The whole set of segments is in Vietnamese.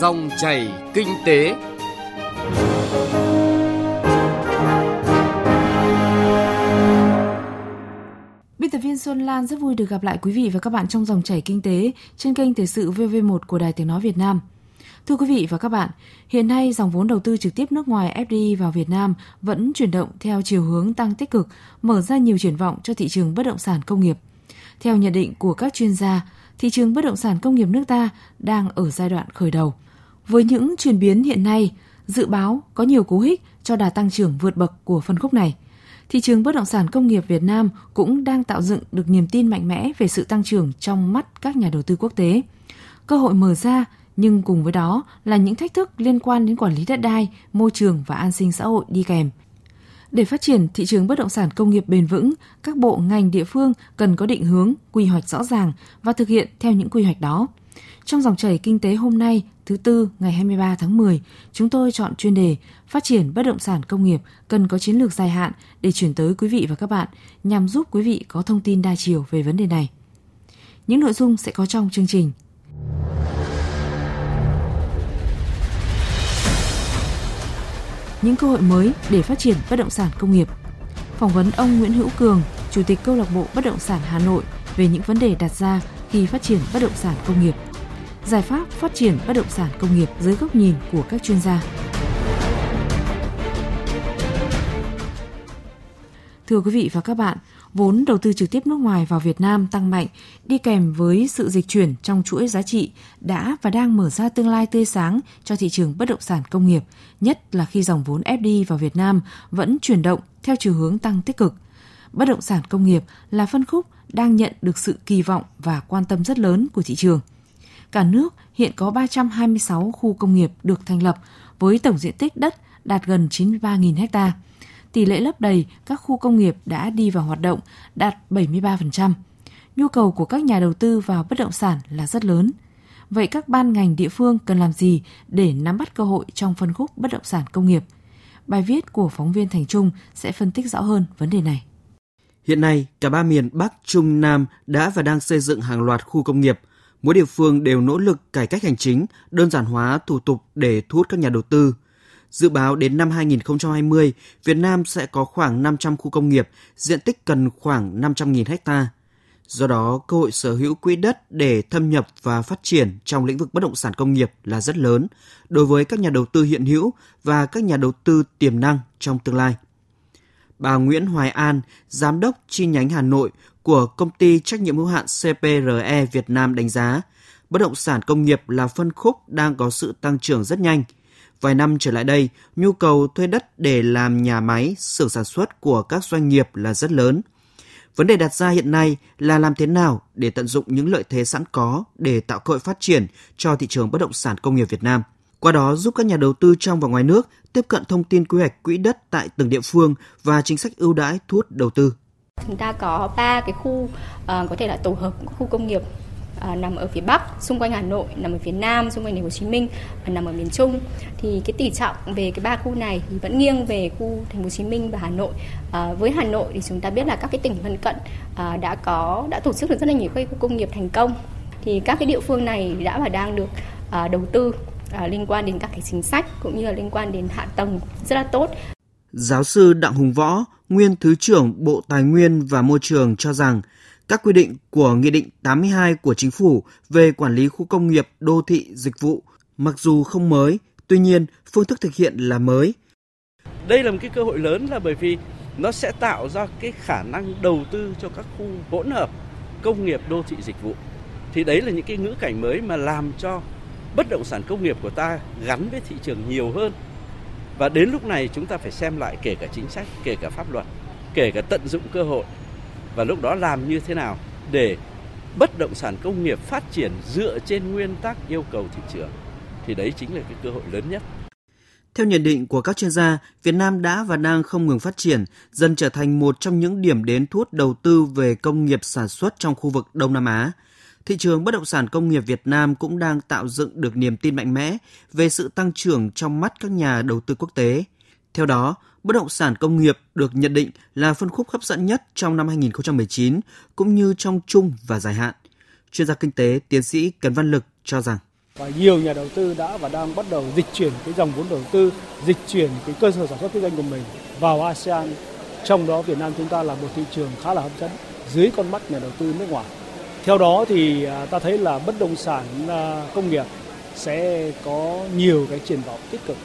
Dòng chảy kinh tế. Biên tập viên Xuân Lan rất vui được gặp lại quý vị và các bạn trong dòng chảy kinh tế trên kênh Thời sự VV1 của Đài Tiếng Nói Việt Nam. Thưa quý vị và các bạn, hiện nay dòng vốn đầu tư trực tiếp nước ngoài FDI vào Việt Nam vẫn chuyển động theo chiều hướng tăng tích cực, mở ra nhiều triển vọng cho thị trường bất động sản công nghiệp. Theo nhận định của các chuyên gia, thị trường bất động sản công nghiệp nước ta đang ở giai đoạn khởi đầu. Với những chuyển biến hiện nay, dự báo có nhiều cú hích cho đà tăng trưởng vượt bậc của phân khúc này. Thị trường bất động sản công nghiệp Việt Nam cũng đang tạo dựng được niềm tin mạnh mẽ về sự tăng trưởng trong mắt các nhà đầu tư quốc tế. Cơ hội mở ra nhưng cùng với đó là những thách thức liên quan đến quản lý đất đai, môi trường và an sinh xã hội đi kèm. Để phát triển thị trường bất động sản công nghiệp bền vững, các bộ ngành địa phương cần có định hướng, quy hoạch rõ ràng và thực hiện theo những quy hoạch đó. Trong dòng chảy kinh tế hôm nay, thứ tư ngày 23 tháng 10, chúng tôi chọn chuyên đề Phát triển bất động sản công nghiệp cần có chiến lược dài hạn để chuyển tới quý vị và các bạn nhằm giúp quý vị có thông tin đa chiều về vấn đề này. Những nội dung sẽ có trong chương trình những cơ hội mới để phát triển bất động sản công nghiệp. Phỏng vấn ông Nguyễn Hữu Cường, Chủ tịch Câu lạc bộ Bất động sản Hà Nội về những vấn đề đặt ra khi phát triển bất động sản công nghiệp. Giải pháp phát triển bất động sản công nghiệp dưới góc nhìn của các chuyên gia. Thưa quý vị và các bạn, vốn đầu tư trực tiếp nước ngoài vào Việt Nam tăng mạnh đi kèm với sự dịch chuyển trong chuỗi giá trị đã và đang mở ra tương lai tươi sáng cho thị trường bất động sản công nghiệp, nhất là khi dòng vốn FDI vào Việt Nam vẫn chuyển động theo chiều hướng tăng tích cực. Bất động sản công nghiệp là phân khúc đang nhận được sự kỳ vọng và quan tâm rất lớn của thị trường. Cả nước hiện có 326 khu công nghiệp được thành lập với tổng diện tích đất đạt gần 93.000 ha tỷ lệ lấp đầy các khu công nghiệp đã đi vào hoạt động đạt 73%. Nhu cầu của các nhà đầu tư vào bất động sản là rất lớn. Vậy các ban ngành địa phương cần làm gì để nắm bắt cơ hội trong phân khúc bất động sản công nghiệp? Bài viết của phóng viên Thành Trung sẽ phân tích rõ hơn vấn đề này. Hiện nay, cả ba miền Bắc, Trung, Nam đã và đang xây dựng hàng loạt khu công nghiệp. Mỗi địa phương đều nỗ lực cải cách hành chính, đơn giản hóa thủ tục để thu hút các nhà đầu tư – Dự báo đến năm 2020, Việt Nam sẽ có khoảng 500 khu công nghiệp, diện tích cần khoảng 500.000 ha. Do đó, cơ hội sở hữu quỹ đất để thâm nhập và phát triển trong lĩnh vực bất động sản công nghiệp là rất lớn đối với các nhà đầu tư hiện hữu và các nhà đầu tư tiềm năng trong tương lai. Bà Nguyễn Hoài An, giám đốc chi nhánh Hà Nội của công ty trách nhiệm hữu hạn CPRE Việt Nam đánh giá, bất động sản công nghiệp là phân khúc đang có sự tăng trưởng rất nhanh – Vài năm trở lại đây, nhu cầu thuê đất để làm nhà máy, xưởng sản xuất của các doanh nghiệp là rất lớn. Vấn đề đặt ra hiện nay là làm thế nào để tận dụng những lợi thế sẵn có để tạo cơ hội phát triển cho thị trường bất động sản công nghiệp Việt Nam. Qua đó giúp các nhà đầu tư trong và ngoài nước tiếp cận thông tin quy hoạch quỹ đất tại từng địa phương và chính sách ưu đãi thu hút đầu tư. Chúng ta có ba cái khu uh, có thể là tổ hợp khu công nghiệp à, nằm ở phía Bắc, xung quanh Hà Nội, nằm ở phía Nam, xung quanh thành phố Hồ Chí Minh và nằm ở miền Trung. Thì cái tỷ trọng về cái ba khu này thì vẫn nghiêng về khu thành phố Hồ Chí Minh và Hà Nội. À, với Hà Nội thì chúng ta biết là các cái tỉnh lân cận à, đã có đã tổ chức được rất là nhiều các khu công nghiệp thành công. Thì các cái địa phương này đã và đang được à, đầu tư à, liên quan đến các cái chính sách cũng như là liên quan đến hạ tầng rất là tốt. Giáo sư Đặng Hùng Võ, nguyên Thứ trưởng Bộ Tài nguyên và Môi trường cho rằng các quy định của Nghị định 82 của Chính phủ về quản lý khu công nghiệp đô thị dịch vụ mặc dù không mới, tuy nhiên phương thức thực hiện là mới. Đây là một cái cơ hội lớn là bởi vì nó sẽ tạo ra cái khả năng đầu tư cho các khu hỗn hợp công nghiệp đô thị dịch vụ. Thì đấy là những cái ngữ cảnh mới mà làm cho bất động sản công nghiệp của ta gắn với thị trường nhiều hơn. Và đến lúc này chúng ta phải xem lại kể cả chính sách, kể cả pháp luật, kể cả tận dụng cơ hội và lúc đó làm như thế nào để bất động sản công nghiệp phát triển dựa trên nguyên tắc yêu cầu thị trường thì đấy chính là cái cơ hội lớn nhất. Theo nhận định của các chuyên gia, Việt Nam đã và đang không ngừng phát triển, dần trở thành một trong những điểm đến thu hút đầu tư về công nghiệp sản xuất trong khu vực Đông Nam Á. Thị trường bất động sản công nghiệp Việt Nam cũng đang tạo dựng được niềm tin mạnh mẽ về sự tăng trưởng trong mắt các nhà đầu tư quốc tế. Theo đó, bất động sản công nghiệp được nhận định là phân khúc hấp dẫn nhất trong năm 2019 cũng như trong trung và dài hạn. Chuyên gia kinh tế tiến sĩ Cấn Văn Lực cho rằng và nhiều nhà đầu tư đã và đang bắt đầu dịch chuyển cái dòng vốn đầu tư, dịch chuyển cái cơ sở sản xuất kinh doanh của mình vào ASEAN. Trong đó Việt Nam chúng ta là một thị trường khá là hấp dẫn dưới con mắt nhà đầu tư nước ngoài. Theo đó thì à, ta thấy là bất động sản à, công nghiệp sẽ có nhiều cái triển vọng tích cực.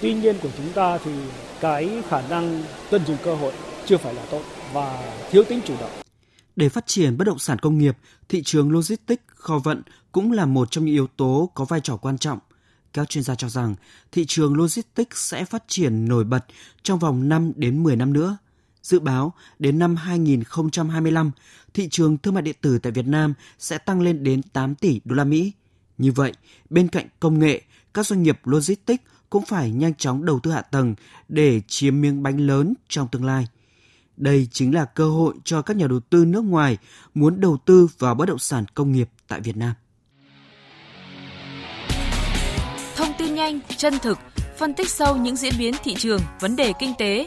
Tuy nhiên của chúng ta thì cái khả năng tận dụng cơ hội chưa phải là tốt và thiếu tính chủ động. Để phát triển bất động sản công nghiệp, thị trường logistics kho vận cũng là một trong những yếu tố có vai trò quan trọng. Các chuyên gia cho rằng thị trường logistics sẽ phát triển nổi bật trong vòng 5 đến 10 năm nữa. Dự báo đến năm 2025, thị trường thương mại điện tử tại Việt Nam sẽ tăng lên đến 8 tỷ đô la Mỹ. Như vậy, bên cạnh công nghệ, các doanh nghiệp logistics cũng phải nhanh chóng đầu tư hạ tầng để chiếm miếng bánh lớn trong tương lai. Đây chính là cơ hội cho các nhà đầu tư nước ngoài muốn đầu tư vào bất động sản công nghiệp tại Việt Nam. Thông tin nhanh, chân thực, phân tích sâu những diễn biến thị trường, vấn đề kinh tế.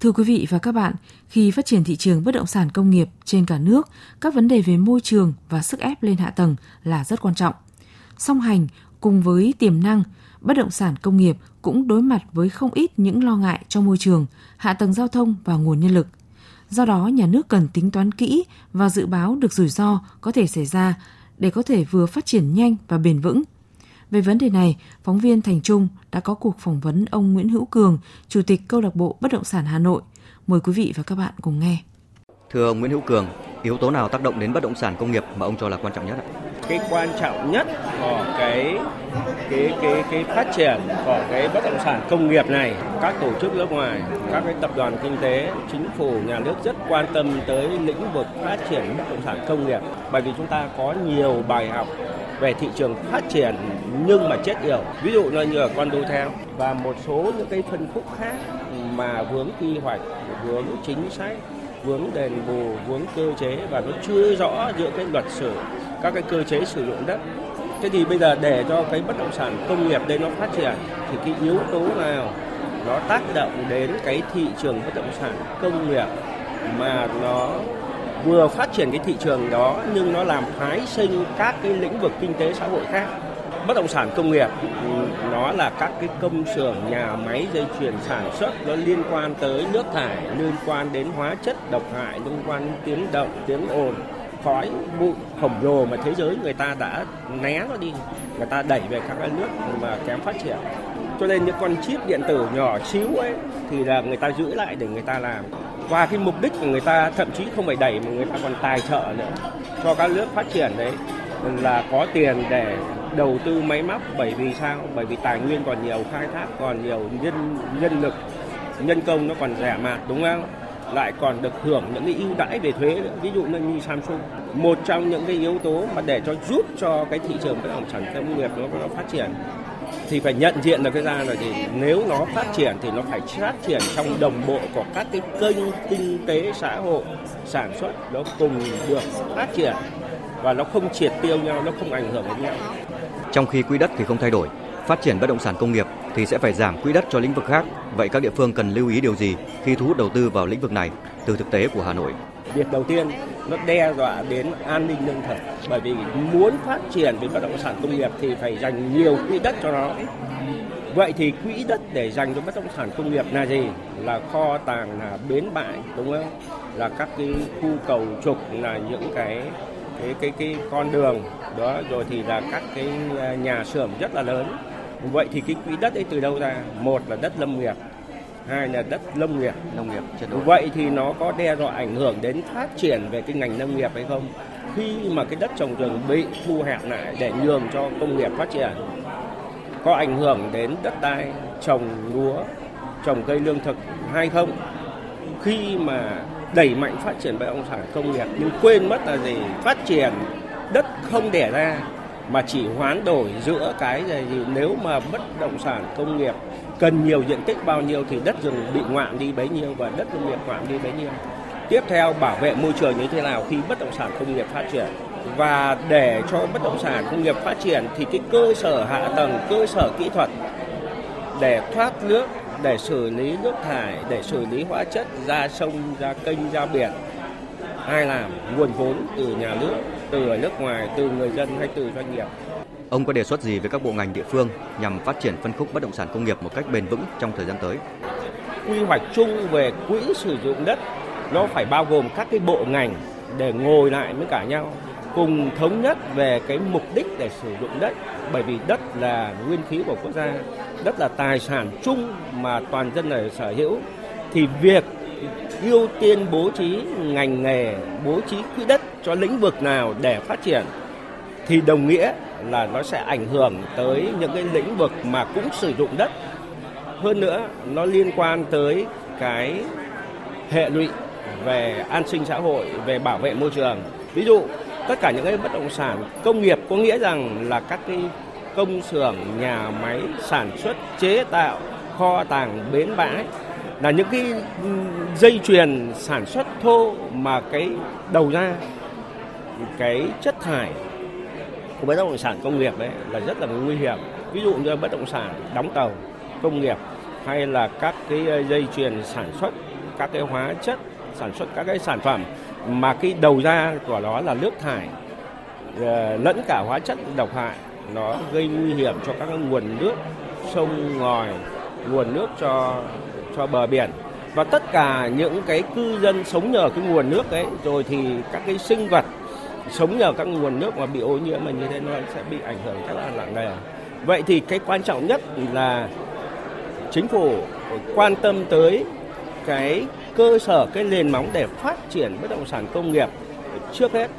Thưa quý vị và các bạn, khi phát triển thị trường bất động sản công nghiệp trên cả nước, các vấn đề về môi trường và sức ép lên hạ tầng là rất quan trọng. Song hành cùng với tiềm năng, bất động sản công nghiệp cũng đối mặt với không ít những lo ngại trong môi trường, hạ tầng giao thông và nguồn nhân lực. Do đó, nhà nước cần tính toán kỹ và dự báo được rủi ro có thể xảy ra để có thể vừa phát triển nhanh và bền vững. Về vấn đề này, phóng viên Thành Trung đã có cuộc phỏng vấn ông Nguyễn Hữu Cường, Chủ tịch Câu lạc bộ Bất động sản Hà Nội. Mời quý vị và các bạn cùng nghe. Thưa ông Nguyễn Hữu Cường, yếu tố nào tác động đến bất động sản công nghiệp mà ông cho là quan trọng nhất ạ? Cái quan trọng nhất của cái cái cái cái phát triển của cái bất động sản công nghiệp này, các tổ chức nước ngoài, các cái tập đoàn kinh tế, chính phủ, nhà nước rất quan tâm tới lĩnh vực phát triển bất động sản công nghiệp bởi vì chúng ta có nhiều bài học về thị trường phát triển nhưng mà chết yểu. Ví dụ như ở con đô theo và một số những cái phân khúc khác mà vướng quy hoạch, vướng chính sách vướng đền bù, vướng cơ chế và nó chưa rõ giữa cái luật sử, các cái cơ chế sử dụng đất. Thế thì bây giờ để cho cái bất động sản công nghiệp đây nó phát triển thì cái yếu tố nào nó tác động đến cái thị trường bất động sản công nghiệp mà nó vừa phát triển cái thị trường đó, nhưng nó làm phái sinh các cái lĩnh vực kinh tế xã hội khác. Bất động sản công nghiệp ừ, nó là các cái công xưởng, nhà máy dây chuyền sản xuất, nó liên quan tới nước thải, liên quan đến hóa chất độc hại, liên quan đến tiếng động, tiếng ồn, khói, bụi, khổng lồ mà thế giới người ta đã né nó đi, người ta đẩy về các cái nước mà kém phát triển. Cho nên những con chip điện tử nhỏ xíu ấy thì là người ta giữ lại để người ta làm và cái mục đích của người ta thậm chí không phải đẩy mà người ta còn tài trợ nữa cho các nước phát triển đấy là có tiền để đầu tư máy móc bởi vì sao? Bởi vì tài nguyên còn nhiều, khai thác còn nhiều, nhân nhân lực, nhân công nó còn rẻ mạt đúng không? lại còn được hưởng những cái ưu đãi về thuế nữa. ví dụ như Samsung một trong những cái yếu tố mà để cho giúp cho cái thị trường bất động sản công nghiệp nó, nó phát triển thì phải nhận diện được cái ra là gì nếu nó phát triển thì nó phải phát triển trong đồng bộ của các cái kênh kinh tế xã hội sản xuất nó cùng được phát triển và nó không triệt tiêu nhau, nó không ảnh hưởng đến nhau. Trong khi quỹ đất thì không thay đổi, phát triển bất động sản công nghiệp thì sẽ phải giảm quỹ đất cho lĩnh vực khác. Vậy các địa phương cần lưu ý điều gì khi thu hút đầu tư vào lĩnh vực này từ thực tế của Hà Nội? Việc đầu tiên nó đe dọa đến an ninh lương thực bởi vì muốn phát triển về bất động sản công nghiệp thì phải dành nhiều quỹ đất cho nó. Vậy thì quỹ đất để dành cho bất động sản công nghiệp là gì? Là kho tàng, là bến bãi, đúng không? Là các cái khu cầu trục, là những cái cái cái cái con đường đó rồi thì là các cái à, nhà xưởng rất là lớn vậy thì cái quỹ đất ấy từ đâu ra một là đất lâm nghiệp hai là đất nông nghiệp. Nông nghiệp vậy thì nó có đe dọa ảnh hưởng đến phát triển về cái ngành nông nghiệp hay không? Khi mà cái đất trồng rừng bị thu hẹp lại để nhường cho công nghiệp phát triển có ảnh hưởng đến đất đai trồng lúa trồng cây lương thực hay không? Khi mà đẩy mạnh phát triển bất động sản công nghiệp nhưng quên mất là gì? Phát triển đất không đẻ ra mà chỉ hoán đổi giữa cái gì nếu mà bất động sản công nghiệp cần nhiều diện tích bao nhiêu thì đất rừng bị ngoạn đi bấy nhiêu và đất nông nghiệp ngoạn đi bấy nhiêu. Tiếp theo bảo vệ môi trường như thế nào khi bất động sản công nghiệp phát triển và để cho bất động sản công nghiệp phát triển thì cái cơ sở hạ tầng, cơ sở kỹ thuật để thoát nước, để xử lý nước thải, để xử lý hóa chất ra sông, ra kênh, ra biển. Ai làm? Nguồn vốn từ nhà nước, từ ở nước ngoài, từ người dân hay từ doanh nghiệp. Ông có đề xuất gì với các bộ ngành địa phương nhằm phát triển phân khúc bất động sản công nghiệp một cách bền vững trong thời gian tới? Quy hoạch chung về quỹ sử dụng đất nó phải bao gồm các cái bộ ngành để ngồi lại với cả nhau cùng thống nhất về cái mục đích để sử dụng đất bởi vì đất là nguyên khí của quốc gia đất là tài sản chung mà toàn dân là sở hữu thì việc ưu tiên bố trí ngành nghề, bố trí quỹ đất cho lĩnh vực nào để phát triển, thì đồng nghĩa là nó sẽ ảnh hưởng tới những cái lĩnh vực mà cũng sử dụng đất. Hơn nữa, nó liên quan tới cái hệ lụy về an sinh xã hội, về bảo vệ môi trường. Ví dụ, tất cả những cái bất động sản công nghiệp có nghĩa rằng là các cái công xưởng, nhà máy sản xuất, chế tạo, kho tàng, bến bãi là những cái ừ, dây chuyền sản xuất thô mà cái đầu ra, cái chất thải của bất động sản công nghiệp đấy là rất là nguy hiểm. Ví dụ như bất động sản đóng tàu công nghiệp hay là các cái ờ, dây chuyền sản xuất, các cái hóa chất, sản xuất các cái sản phẩm mà cái đầu ra của nó là nước thải ờ, lẫn cả hóa chất độc hại, nó gây nguy hiểm cho các nguồn nước sông ngòi, nguồn nước cho cho bờ biển. Và tất cả những cái cư dân sống nhờ cái nguồn nước ấy, rồi thì các cái sinh vật sống nhờ các nguồn nước mà bị ô nhiễm mà như thế nó sẽ bị ảnh hưởng rất là nặng nề. Vậy thì cái quan trọng nhất là chính phủ quan tâm tới cái cơ sở, cái nền móng để phát triển bất động sản công nghiệp trước hết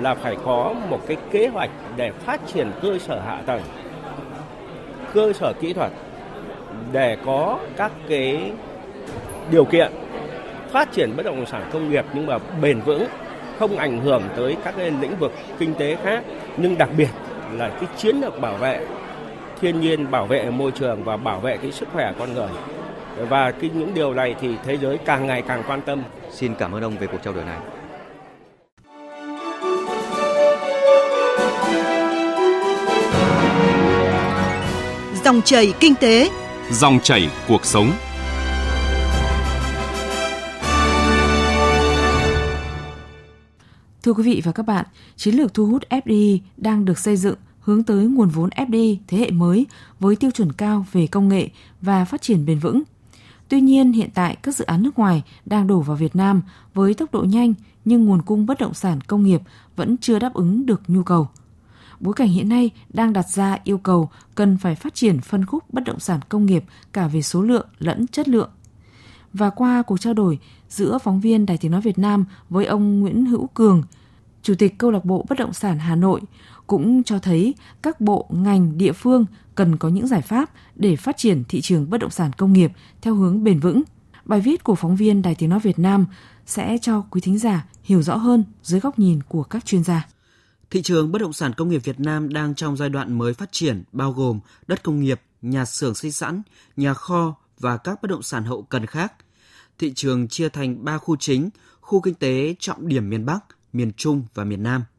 là phải có một cái kế hoạch để phát triển cơ sở hạ tầng, cơ sở kỹ thuật để có các cái điều kiện phát triển bất động sản công nghiệp nhưng mà bền vững không ảnh hưởng tới các cái lĩnh vực kinh tế khác nhưng đặc biệt là cái chiến lược bảo vệ thiên nhiên bảo vệ môi trường và bảo vệ cái sức khỏe con người và cái những điều này thì thế giới càng ngày càng quan tâm. Xin cảm ơn ông về cuộc trao đổi này. Dòng chảy kinh tế, dòng chảy cuộc sống. Thưa quý vị và các bạn, chiến lược thu hút FDI đang được xây dựng hướng tới nguồn vốn FDI thế hệ mới với tiêu chuẩn cao về công nghệ và phát triển bền vững. Tuy nhiên, hiện tại các dự án nước ngoài đang đổ vào Việt Nam với tốc độ nhanh nhưng nguồn cung bất động sản công nghiệp vẫn chưa đáp ứng được nhu cầu. Bối cảnh hiện nay đang đặt ra yêu cầu cần phải phát triển phân khúc bất động sản công nghiệp cả về số lượng lẫn chất lượng. Và qua cuộc trao đổi giữa phóng viên Đài Tiếng Nói Việt Nam với ông Nguyễn Hữu Cường, Chủ tịch Câu lạc bộ Bất động sản Hà Nội, cũng cho thấy các bộ ngành địa phương cần có những giải pháp để phát triển thị trường bất động sản công nghiệp theo hướng bền vững. Bài viết của phóng viên Đài Tiếng Nói Việt Nam sẽ cho quý thính giả hiểu rõ hơn dưới góc nhìn của các chuyên gia. Thị trường bất động sản công nghiệp Việt Nam đang trong giai đoạn mới phát triển bao gồm đất công nghiệp, nhà xưởng xây sẵn, nhà kho và các bất động sản hậu cần khác. Thị trường chia thành 3 khu chính, khu kinh tế trọng điểm miền Bắc, miền Trung và miền Nam –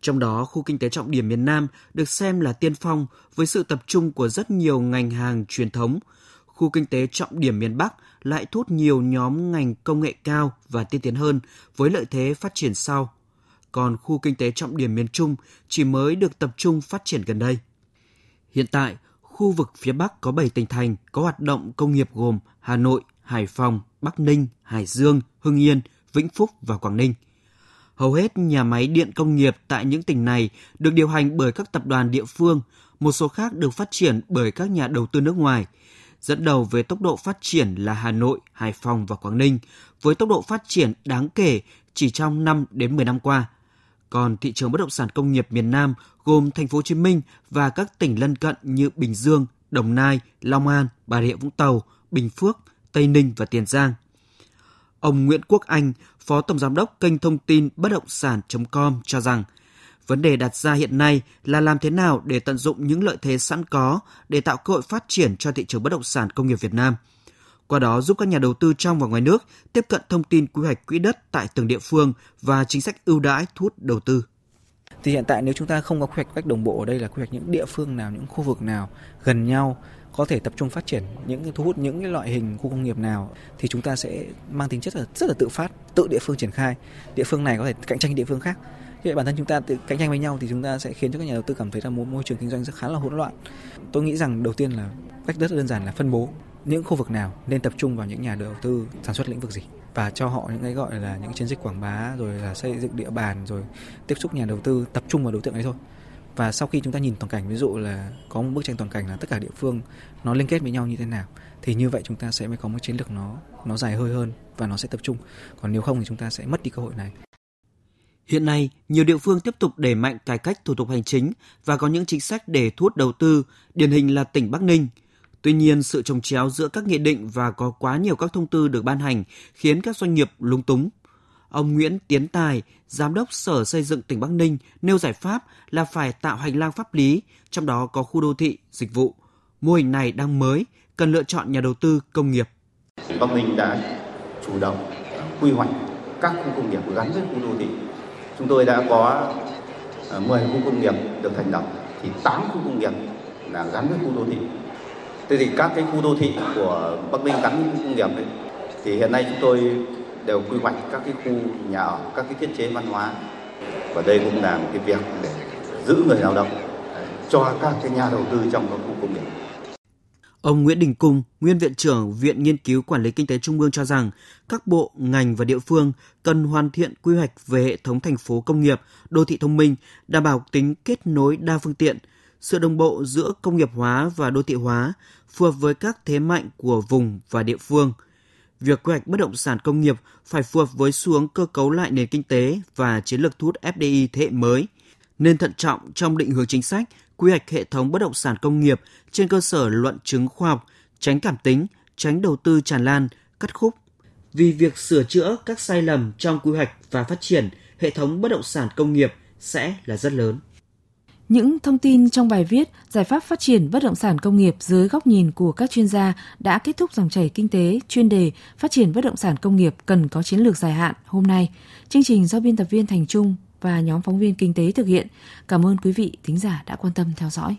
trong đó, khu kinh tế trọng điểm miền Nam được xem là tiên phong với sự tập trung của rất nhiều ngành hàng truyền thống. Khu kinh tế trọng điểm miền Bắc lại thu hút nhiều nhóm ngành công nghệ cao và tiên tiến hơn với lợi thế phát triển sau. Còn khu kinh tế trọng điểm miền Trung chỉ mới được tập trung phát triển gần đây. Hiện tại, khu vực phía Bắc có 7 tỉnh thành có hoạt động công nghiệp gồm Hà Nội, Hải Phòng, Bắc Ninh, Hải Dương, Hưng Yên, Vĩnh Phúc và Quảng Ninh – Hầu hết nhà máy điện công nghiệp tại những tỉnh này được điều hành bởi các tập đoàn địa phương, một số khác được phát triển bởi các nhà đầu tư nước ngoài. Dẫn đầu về tốc độ phát triển là Hà Nội, Hải Phòng và Quảng Ninh, với tốc độ phát triển đáng kể chỉ trong 5 đến 10 năm qua. Còn thị trường bất động sản công nghiệp miền Nam gồm thành phố Hồ Chí Minh và các tỉnh lân cận như Bình Dương, Đồng Nai, Long An, Bà Rịa Vũng Tàu, Bình Phước, Tây Ninh và Tiền Giang – Ông Nguyễn Quốc Anh, Phó Tổng Giám đốc kênh thông tin bất động sản.com cho rằng Vấn đề đặt ra hiện nay là làm thế nào để tận dụng những lợi thế sẵn có để tạo cơ hội phát triển cho thị trường bất động sản công nghiệp Việt Nam. Qua đó giúp các nhà đầu tư trong và ngoài nước tiếp cận thông tin quy hoạch quỹ đất tại từng địa phương và chính sách ưu đãi thu hút đầu tư. Thì hiện tại nếu chúng ta không có quy hoạch cách đồng bộ ở đây là quy hoạch những địa phương nào, những khu vực nào gần nhau có thể tập trung phát triển những thu hút những cái loại hình khu công nghiệp nào thì chúng ta sẽ mang tính chất là rất là tự phát, tự địa phương triển khai. Địa phương này có thể cạnh tranh địa phương khác. Vậy bản thân chúng ta tự cạnh tranh với nhau thì chúng ta sẽ khiến cho các nhà đầu tư cảm thấy là môi trường kinh doanh rất khá là hỗn loạn. Tôi nghĩ rằng đầu tiên là cách rất đơn giản là phân bố những khu vực nào nên tập trung vào những nhà đầu tư sản xuất lĩnh vực gì? Và cho họ những cái gọi là những chiến dịch quảng bá rồi là xây dựng địa bàn rồi tiếp xúc nhà đầu tư tập trung vào đối tượng ấy thôi. Và sau khi chúng ta nhìn toàn cảnh ví dụ là có một bức tranh toàn cảnh là tất cả địa phương nó liên kết với nhau như thế nào thì như vậy chúng ta sẽ mới có một chiến lược nó nó dài hơi hơn và nó sẽ tập trung. Còn nếu không thì chúng ta sẽ mất đi cơ hội này. Hiện nay, nhiều địa phương tiếp tục đẩy mạnh cải cách thủ tục hành chính và có những chính sách để thu hút đầu tư, điển hình là tỉnh Bắc Ninh. Tuy nhiên, sự trồng chéo giữa các nghị định và có quá nhiều các thông tư được ban hành khiến các doanh nghiệp lúng túng. Ông Nguyễn Tiến Tài, Giám đốc Sở Xây dựng tỉnh Bắc Ninh nêu giải pháp là phải tạo hành lang pháp lý, trong đó có khu đô thị, dịch vụ. Mô hình này đang mới, cần lựa chọn nhà đầu tư công nghiệp. Bắc Ninh đã chủ động quy hoạch các khu công nghiệp gắn với khu đô thị. Chúng tôi đã có ờ, 10 khu công nghiệp được thành lập thì 8 khu công nghiệp là gắn với khu đô thị. Thế thì các cái khu đô thị của Bắc Ninh gắn với công nghiệp ấy, thì hiện nay chúng tôi đều quy hoạch các cái khu nhà ở, các cái thiết chế văn hóa. Và đây cũng là một cái việc để giữ người lao động cho các cái nhà đầu tư trong các khu công nghiệp. Ông Nguyễn Đình Cung, nguyên viện trưởng Viện Nghiên cứu Quản lý Kinh tế Trung ương cho rằng các bộ, ngành và địa phương cần hoàn thiện quy hoạch về hệ thống thành phố công nghiệp, đô thị thông minh, đảm bảo tính kết nối đa phương tiện, sự đồng bộ giữa công nghiệp hóa và đô thị hóa, phù hợp với các thế mạnh của vùng và địa phương. Việc quy hoạch bất động sản công nghiệp phải phù hợp với xu hướng cơ cấu lại nền kinh tế và chiến lược thu hút FDI thế hệ mới, nên thận trọng trong định hướng chính sách, quy hoạch hệ thống bất động sản công nghiệp trên cơ sở luận chứng khoa học, tránh cảm tính, tránh đầu tư tràn lan, cắt khúc. Vì việc sửa chữa các sai lầm trong quy hoạch và phát triển hệ thống bất động sản công nghiệp sẽ là rất lớn. Những thông tin trong bài viết Giải pháp phát triển bất động sản công nghiệp dưới góc nhìn của các chuyên gia đã kết thúc dòng chảy kinh tế chuyên đề Phát triển bất động sản công nghiệp cần có chiến lược dài hạn hôm nay. Chương trình do biên tập viên Thành Trung và nhóm phóng viên kinh tế thực hiện. Cảm ơn quý vị thính giả đã quan tâm theo dõi.